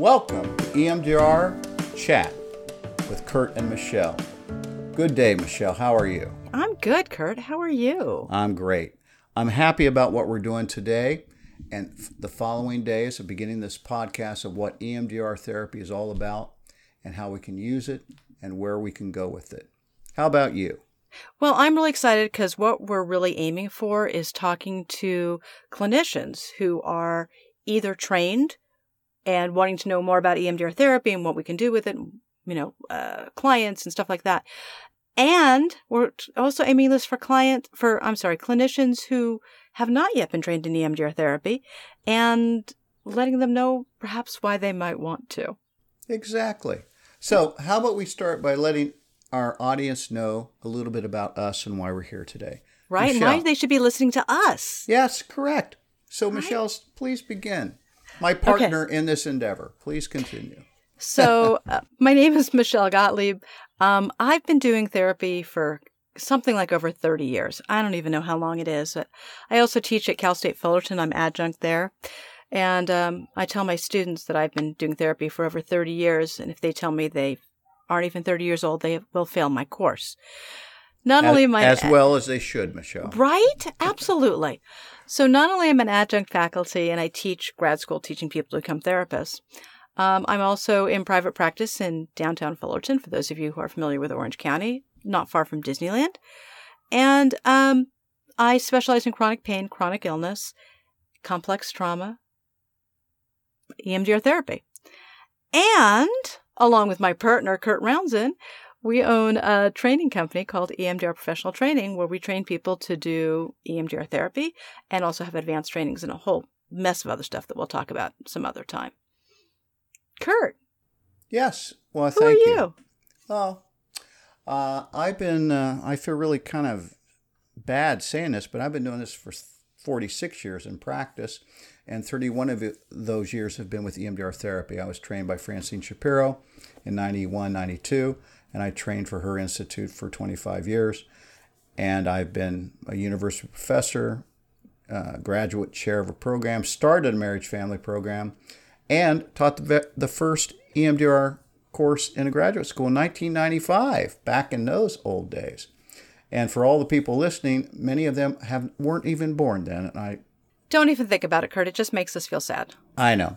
Welcome to EMDR Chat with Curt and Michelle. Good day, Michelle. How are you? I'm good, Curt. How are you? I'm great. I'm happy about what we're doing today and the following days of beginning this podcast of what EMDR therapy is all about and how we can use it and where we can go with it. How about you? Well, I'm really excited because what we're really aiming for is talking to clinicians who are either trained and wanting to know more about EMDR therapy and what we can do with it, you know, uh, clients and stuff like that. And we're also aiming this for client for I'm sorry, clinicians who have not yet been trained in EMDR therapy and letting them know perhaps why they might want to. Exactly. So, how about we start by letting our audience know a little bit about us and why we're here today? Right, Michelle. and why they should be listening to us. Yes, correct. So, right. Michelle, please begin. My partner okay. in this endeavor. Please continue. So, uh, my name is Michelle Gottlieb. Um, I've been doing therapy for something like over 30 years. I don't even know how long it is. But I also teach at Cal State Fullerton. I'm adjunct there. And um, I tell my students that I've been doing therapy for over 30 years. And if they tell me they aren't even 30 years old, they will fail my course. Not as, only am I as well as they should, Michelle. Right? Absolutely. so not only am I an adjunct faculty and I teach grad school teaching people to become therapists, um, I'm also in private practice in downtown Fullerton. For those of you who are familiar with Orange County, not far from Disneyland, and um, I specialize in chronic pain, chronic illness, complex trauma, EMDR therapy, and along with my partner Curt Rouanzoin, we own a training company called EMDR Professional Training, where we train people to do EMDR therapy and also have advanced trainings and a whole mess of other stuff that we'll talk about some other time. Curt. Yes. Well, thank you. you. Well, uh, I've been, uh, I feel really kind of bad saying this, but I've been doing this for 46 years in practice, and 31 of it, those years have been with EMDR therapy. I was trained by Francine Shapiro in 91, 92 and I trained for her institute for 25 years. And I've been a university professor, uh, graduate chair of a program, started a marriage family program, and taught the, the first EMDR course in a graduate school in 1995, back in those old days. And for all the people listening, many of them have weren't even born then. And I don't even think about it, Curt. It just makes us feel sad. I know.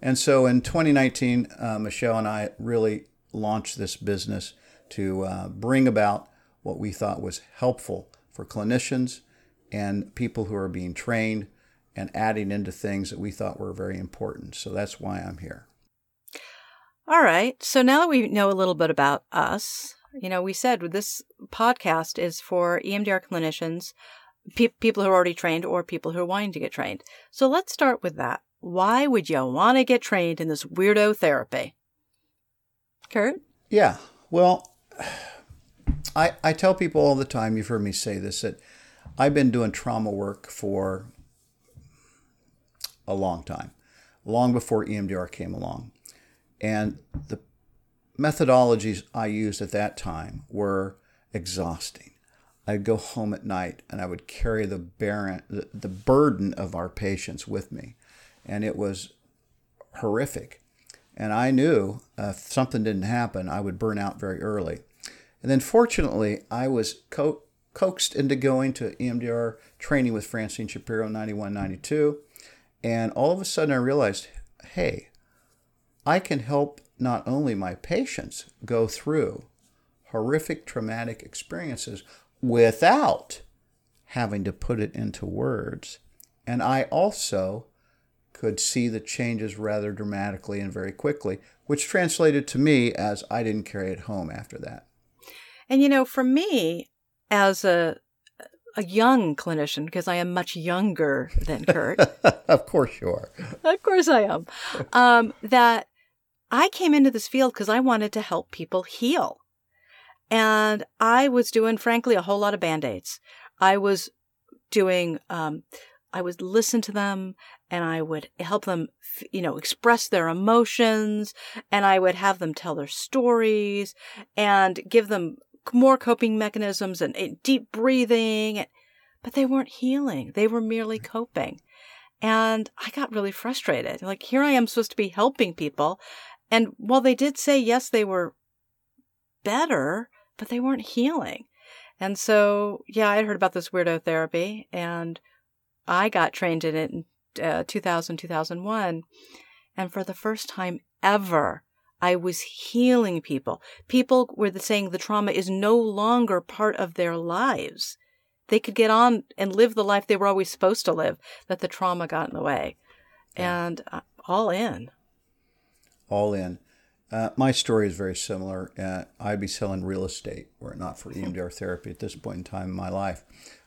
And so in 2019, uh, Michelle and I really launched this business to uh, bring about what we thought was helpful for clinicians and people who are being trained and adding into things that we thought were very important. So that's why I'm here. All right. So now that we know a little bit about us, you know, we said this podcast is for EMDR clinicians, pe- people who are already trained or people who are wanting to get trained. So let's start with that. Why would you want to get trained in this weirdo therapy? Curt? Yeah. Well, I, I tell people all the time, you've heard me say this, that I've been doing trauma work for a long time, long before EMDR came along. And the methodologies I used at that time were exhausting. I'd go home at night and I would carry the, barren, the, the burden of our patients with me. And it was horrific. And I knew uh, if something didn't happen, I would burn out very early. And then fortunately, I was co- coaxed into going to EMDR training with Francine Shapiro 91 92. And all of a sudden, I realized hey, I can help not only my patients go through horrific traumatic experiences without having to put it into words. And I also could see the changes rather dramatically and very quickly, which translated to me as I didn't carry it home after that. And you know, for me, as a a young clinician, because I am much younger than Curt. of course you are. of course I am. Um, that I came into this field because I wanted to help people heal. And I was doing, frankly, a whole lot of band aids. I was doing um, I would listen to them and I would help them, you know, express their emotions and I would have them tell their stories and give them more coping mechanisms and deep breathing. But they weren't healing. They were merely coping. And I got really frustrated. Like, here I am supposed to be helping people. And while they did say, yes, they were better, but they weren't healing. And so, yeah, I heard about this weirdo therapy and I got trained in it in uh, 2000, 2001. And for the first time ever, I was healing people. People were saying the trauma is no longer part of their lives. They could get on and live the life they were always supposed to live, that the trauma got in the way. And uh, all in. All in. Uh, my story is very similar. Uh, I'd be selling real estate were it not for EMDR therapy at this point in time in my life.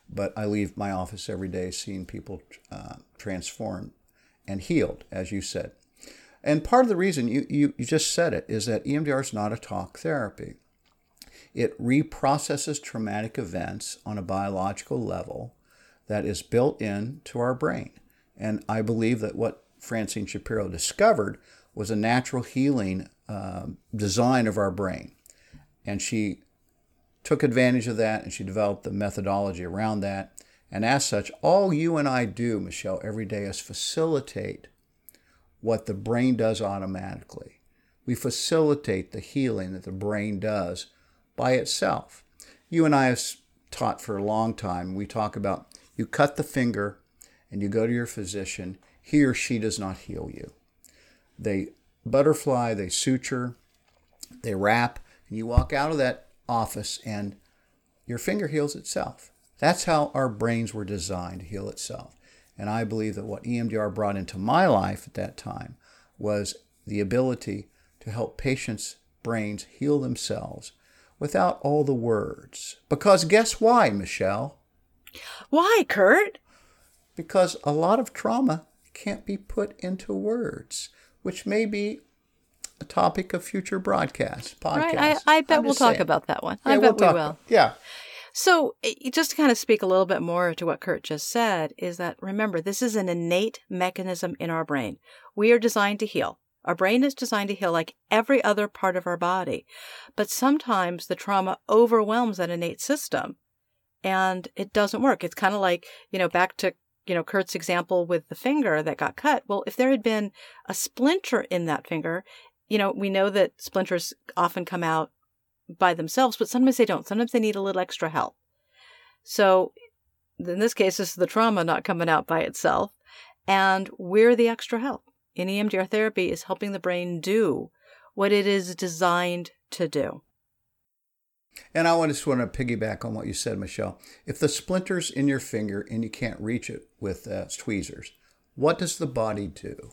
But I leave my office every day seeing people uh, transformed and healed, as you said. And part of the reason you, you, you just said it is that EMDR is not a talk therapy. It reprocesses traumatic events on a biological level that is built into our brain. And I believe that what Francine Shapiro discovered was a natural healing uh, design of our brain. And she took advantage of that and she developed the methodology around that. And as such, all you and I do, Michelle, every day is facilitate what the brain does automatically. We facilitate the healing that the brain does by itself. You and I have taught for a long time. We talk about you cut the finger and you go to your physician. He or she does not heal you. They butterfly, they suture, they wrap, and you walk out of that office and your finger heals itself. That's how our brains were designed to heal itself. And I believe that what EMDR brought into my life at that time was the ability to help patients' brains heal themselves without all the words. Because guess why, Michelle? Why, Curt? Because a lot of trauma can't be put into words, which may be a topic of future broadcasts, podcasts. Right. I, I bet we'll talk about that one. Yeah, I bet we'll we will. Yeah. So, eh, just to kind of speak a little bit more to what Curt just said, is that remember, this is an innate mechanism in our brain. We are designed to heal. Our brain is designed to heal like every other part of our body. But sometimes the trauma overwhelms that innate system and it doesn't work. It's kind of like, you know, back to, you know, Curt's example with the finger that got cut. Well, if there had been a splinter in that finger, you know, we know that splinters often come out by themselves, but sometimes they don't. Sometimes they need a little extra help. So in this case, this is the trauma not coming out by itself. And we're the extra help. In EMDR therapy is helping the brain do what it is designed to do. And I just want to piggyback on what you said, Michelle. If the splinter's in your finger and you can't reach it with uh, tweezers, what does the body do?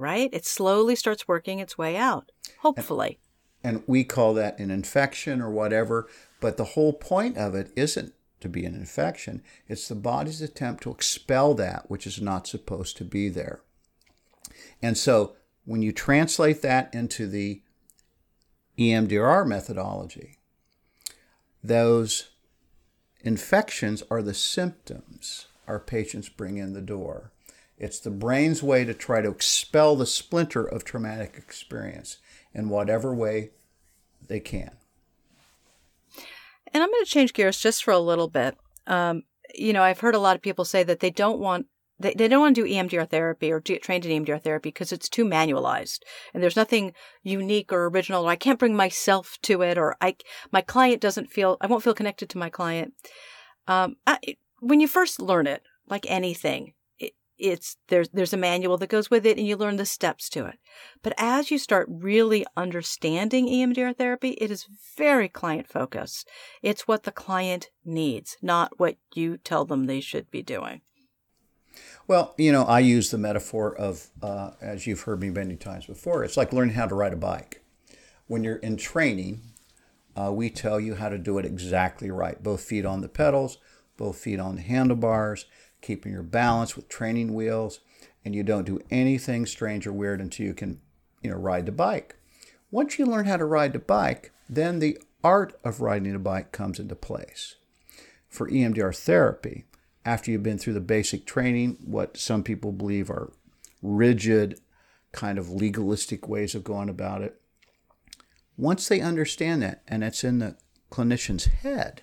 Right? It slowly starts working its way out, hopefully. And, and we call that an infection or whatever. But the whole point of it isn't to be an infection, it's the body's attempt to expel that which is not supposed to be there. And so when you translate that into the EMDR methodology, those infections are the symptoms our patients bring in the door. It's the brain's way to try to expel the splinter of traumatic experience in whatever way they can. And I'm going to change gears just for a little bit. Um, you know, I've heard a lot of people say that they don't want they, they don't want to do EMDR therapy or get trained in EMDR therapy because it's too manualized and there's nothing unique or original. Or I can't bring myself to it, or I my client doesn't feel I won't feel connected to my client. Um, I, when you first learn it, like anything, it's there's there's a manual that goes with it and you learn the steps to it. But as you start really understanding EMDR therapy, it is very client focused. It's what the client needs, not what you tell them they should be doing. Well, you know, I use the metaphor of, uh, as you've heard me many times before, it's like learning how to ride a bike. When you're in training, uh, we tell you how to do it exactly right. Both feet on the pedals, both feet on the handlebars keeping your balance with training wheels, and you don't do anything strange or weird until you can, you know, ride the bike. Once you learn how to ride the bike, then the art of riding a bike comes into place. For EMDR therapy, after you've been through the basic training, what some people believe are rigid, kind of legalistic ways of going about it, once they understand that and it's in the clinician's head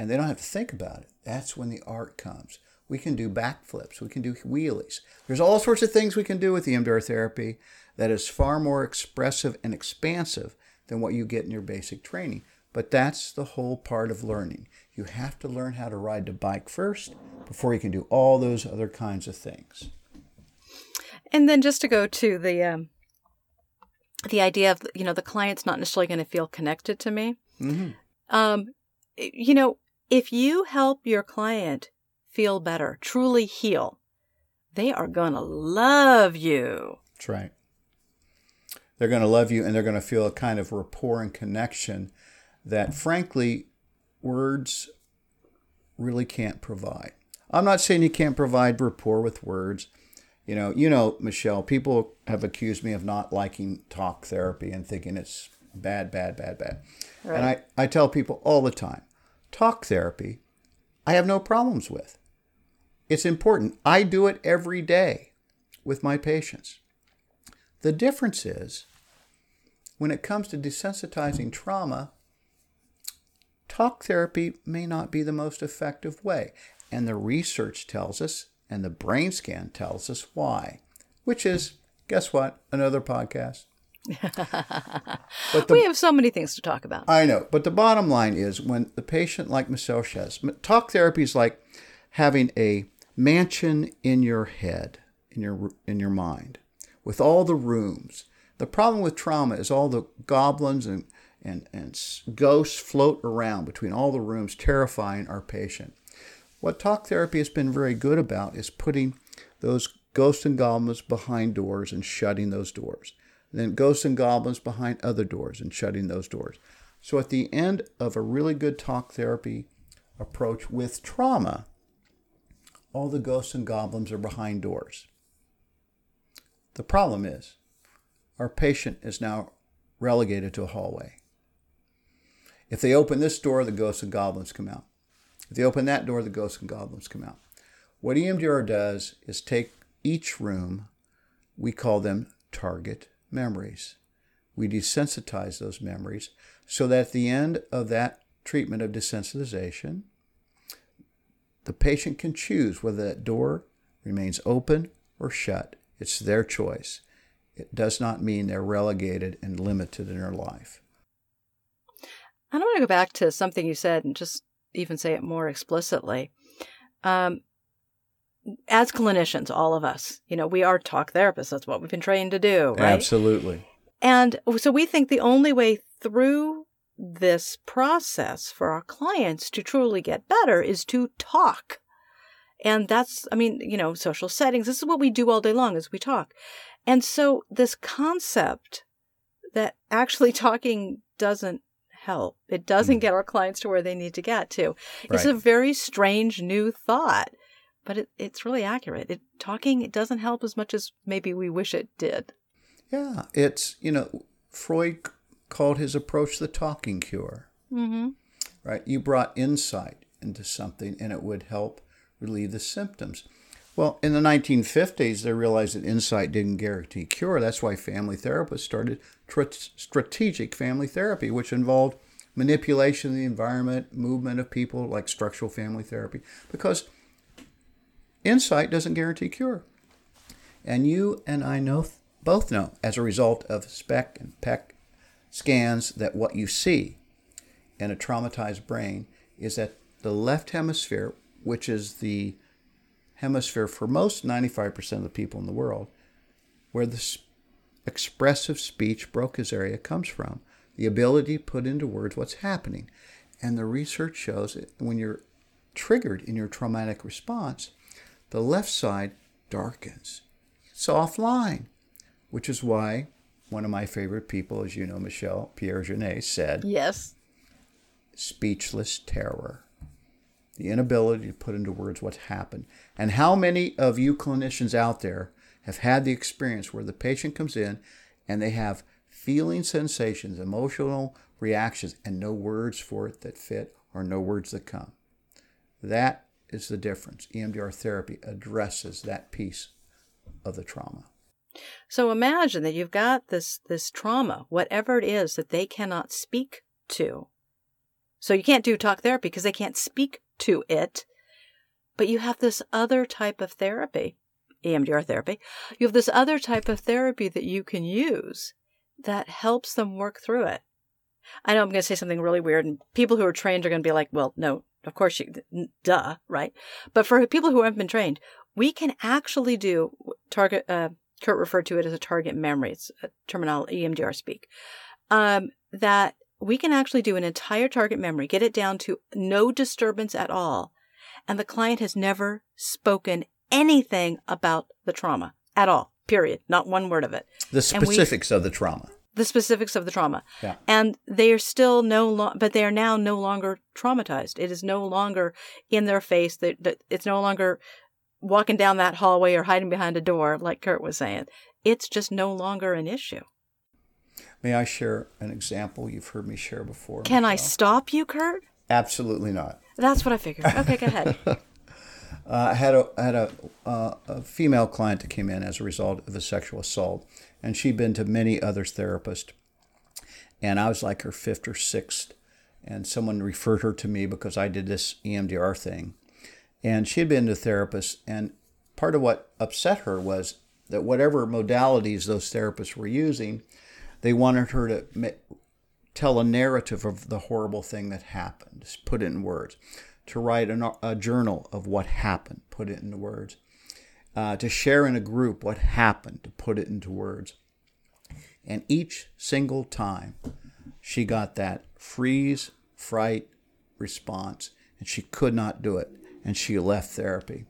and they don't have to think about it, that's when the art comes. We can do backflips. We can do wheelies. There's all sorts of things we can do with EMDR therapy that is far more expressive and expansive than what you get in your basic training. But that's the whole part of learning. You have to learn how to ride the bike first before you can do all those other kinds of things. And then just to go to the um, the idea of you know the client's not necessarily going to feel connected to me. Mm-hmm. Um, you know, if you help your client feel better, truly heal, they are going to love you. That's right. They're going to love you and they're going to feel a kind of rapport and connection that, frankly, words really can't provide. I'm not saying you can't provide rapport with words. You know, you know, Michelle, people have accused me of not liking talk therapy and thinking it's bad, bad, bad, bad. Right. And I, I tell people all the time, talk therapy, I have no problems with. It's important. I do it every day with my patients. The difference is when it comes to desensitizing trauma, talk therapy may not be the most effective way. And the research tells us and the brain scan tells us why, which is, guess what? Another podcast. But the, we have so many things to talk about. I know, but the bottom line is when the patient, like Michelle says, talk therapy is like having a mansion in your head, in your in your mind, with all the rooms. The problem with trauma is all the goblins and and, and ghosts float around between all the rooms, terrifying our patient. What talk therapy has been very good about is putting those ghosts and goblins behind doors and shutting those doors. Then ghosts and goblins behind other doors and shutting those doors. So at the end of a really good talk therapy approach with trauma, all the ghosts and goblins are behind doors. The problem is, our patient is now relegated to a hallway. If they open this door, the ghosts and goblins come out. If they open that door, the ghosts and goblins come out. What EMDR does is take each room, we call them target memories. We desensitize those memories so that at the end of that treatment of desensitization, the patient can choose whether that door remains open or shut. It's their choice. It does not mean they're relegated and limited in their life. I want to go back to something you said and just even say it more explicitly. Um, as clinicians, all of us, you know, we are talk therapists. That's what we've been trained to do, right? Absolutely. And so we think the only way through this process for our clients to truly get better is to talk. And that's, I mean, you know, social settings, this is what we do all day long is we talk. And so this concept that actually talking doesn't help. It doesn't mm. get our clients to where they need to get to. Right. It's a very strange new thought, but it, it's really accurate. It, talking it doesn't help as much as maybe we wish it did. Yeah, it's you know Freud called his approach the talking cure. Mm-hmm. Right, you brought insight into something, and it would help relieve the symptoms. Well, in the 1950s, they realized that insight didn't guarantee cure. That's why family therapists started strategic family therapy, which involved manipulation of the environment, movement of people, like structural family therapy, because insight doesn't guarantee cure. And you and I know both know, as a result of SPECT and PET scans, that what you see in a traumatized brain is that the left hemisphere, which is the hemisphere for most 95% of the people in the world, where the expressive speech Broca's area comes from, the ability to put into words what's happening. And the research shows that when you're triggered in your traumatic response, the left side darkens. It's offline, which is why one of my favorite people, as you know, Michelle Pierre Janet, said, Yes. Speechless terror the inability to put into words what's happened. And how many of you clinicians out there have had the experience where the patient comes in and they have feeling sensations, emotional reactions, and no words for it that fit or no words that come? That is the difference. EMDR therapy addresses that piece of the trauma. So imagine that you've got this this trauma, whatever it is that they cannot speak to. So you can't do talk therapy because they can't speak to it. But you have this other type of therapy, EMDR therapy. You have this other type of therapy that you can use that helps them work through it. I know I'm going to say something really weird, and people who are trained are going to be like, well, no, of course you, duh, right? But for people who haven't been trained, we can actually do target, uh, Curt referred to it as a target memory. It's a terminology EMDR speak. Um, that we can actually do an entire target memory, get it down to no disturbance at all. And the client has never spoken anything about the trauma at all, period. Not one word of it. The specifics we, of the trauma. The specifics of the trauma. Yeah. And they are still no long, but they are now no longer traumatized. It is no longer in their face. That, that it's no longer walking down that hallway or hiding behind a door, like Curt was saying. It's just no longer an issue. May I share an example you've heard me share before? Can Michelle? I stop you, Curt? Absolutely not. That's what I figured. Okay, go ahead. uh, I had a I had a, uh, a female client that came in as a result of a sexual assault, and she'd been to many other therapists, and I was like her fifth or sixth, and someone referred her to me because I did this EMDR thing, and she had been to therapists, and part of what upset her was that whatever modalities those therapists were using, they wanted her to tell a narrative of the horrible thing that happened, just put it in words, to write an, a journal of what happened, put it into words, uh, to share in a group what happened, to put it into words. And each single time she got that freeze, fright response, and she could not do it, and she left therapy.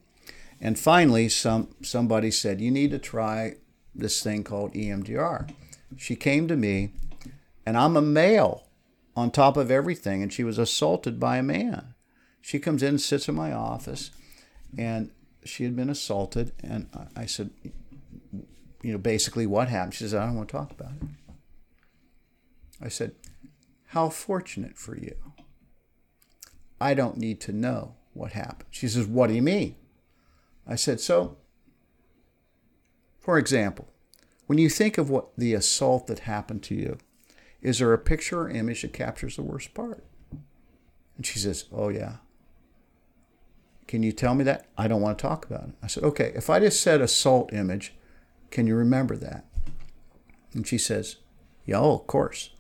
And finally, some somebody said, "You need to try this thing called EMDR." She came to me, and I'm a male on top of everything, and she was assaulted by a man. She comes in, sits in my office, and she had been assaulted. And I said, you know, basically what happened? She says, I don't want to talk about it. I said, How fortunate for you. I don't need to know what happened. She says, What do you mean? I said, So, for example, when you think of what the assault that happened to you, is there a picture or image that captures the worst part? And she says, Oh, yeah. Can you tell me that? I don't want to talk about it. I said, Okay, if I just said assault image, can you remember that? And she says, Yeah, oh, of course.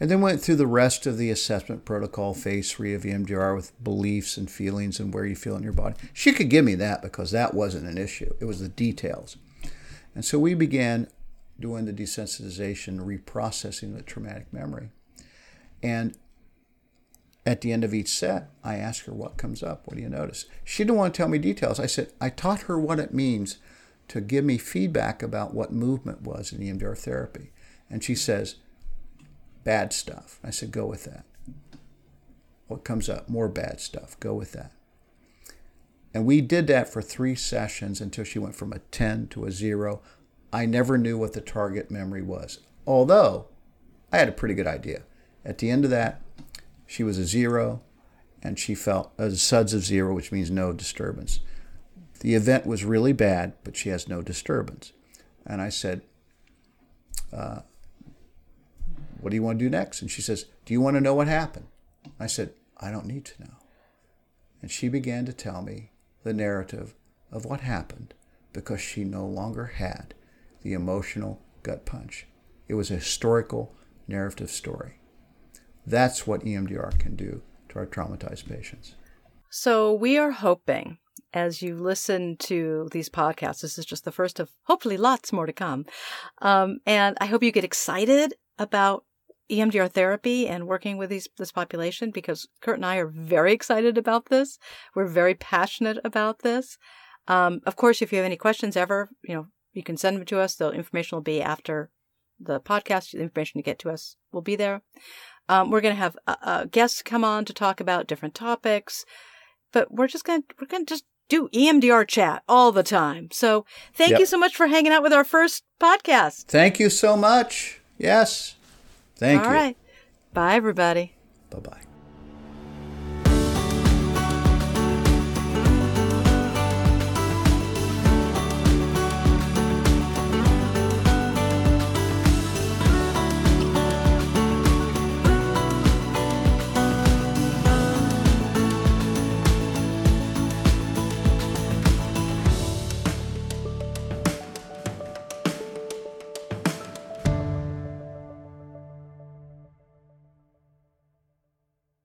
And then went through the rest of the assessment protocol, phase three of EMDR, with beliefs and feelings and where you feel in your body. She could give me that because that wasn't an issue, it was the details. And so we began doing the desensitization, reprocessing the traumatic memory. And at the end of each set, I ask her what comes up. What do you notice? She didn't want to tell me details. I said, I taught her what it means to give me feedback about what movement was in EMDR therapy. And she says, bad stuff. I said, go with that. What comes up? More bad stuff. Go with that. And we did that for three sessions until she went from a 10 to a 0. I never knew what the target memory was, although I had a pretty good idea. At the end of that, she was a 0 and she felt a SUDS of 0, which means no disturbance. The event was really bad, but she has no disturbance. And I said, uh, What do you want to do next? And she says, Do you want to know what happened? I said, I don't need to know. And she began to tell me the narrative of what happened because she no longer had the emotional gut punch. It was a historical narrative story. That's what EMDR can do to our traumatized patients. So, we are hoping as you listen to these podcasts, this is just the first of hopefully lots more to come. Um, and I hope you get excited about EMDR therapy and working with these, this population because Curt and I are very excited about this. We're very passionate about this. Um, of course, if you have any questions ever, you know, you can send them to us. The information will be after the podcast. The information to get to us will be there. Um, we're going to have uh, uh, guests come on to talk about different topics, but we're just going to we're going to just do EMDR chat all the time. So thank yep. you so much for hanging out with our first podcast. Thank you so much. Yes. Thank All you. All right. Bye, everybody. Bye bye.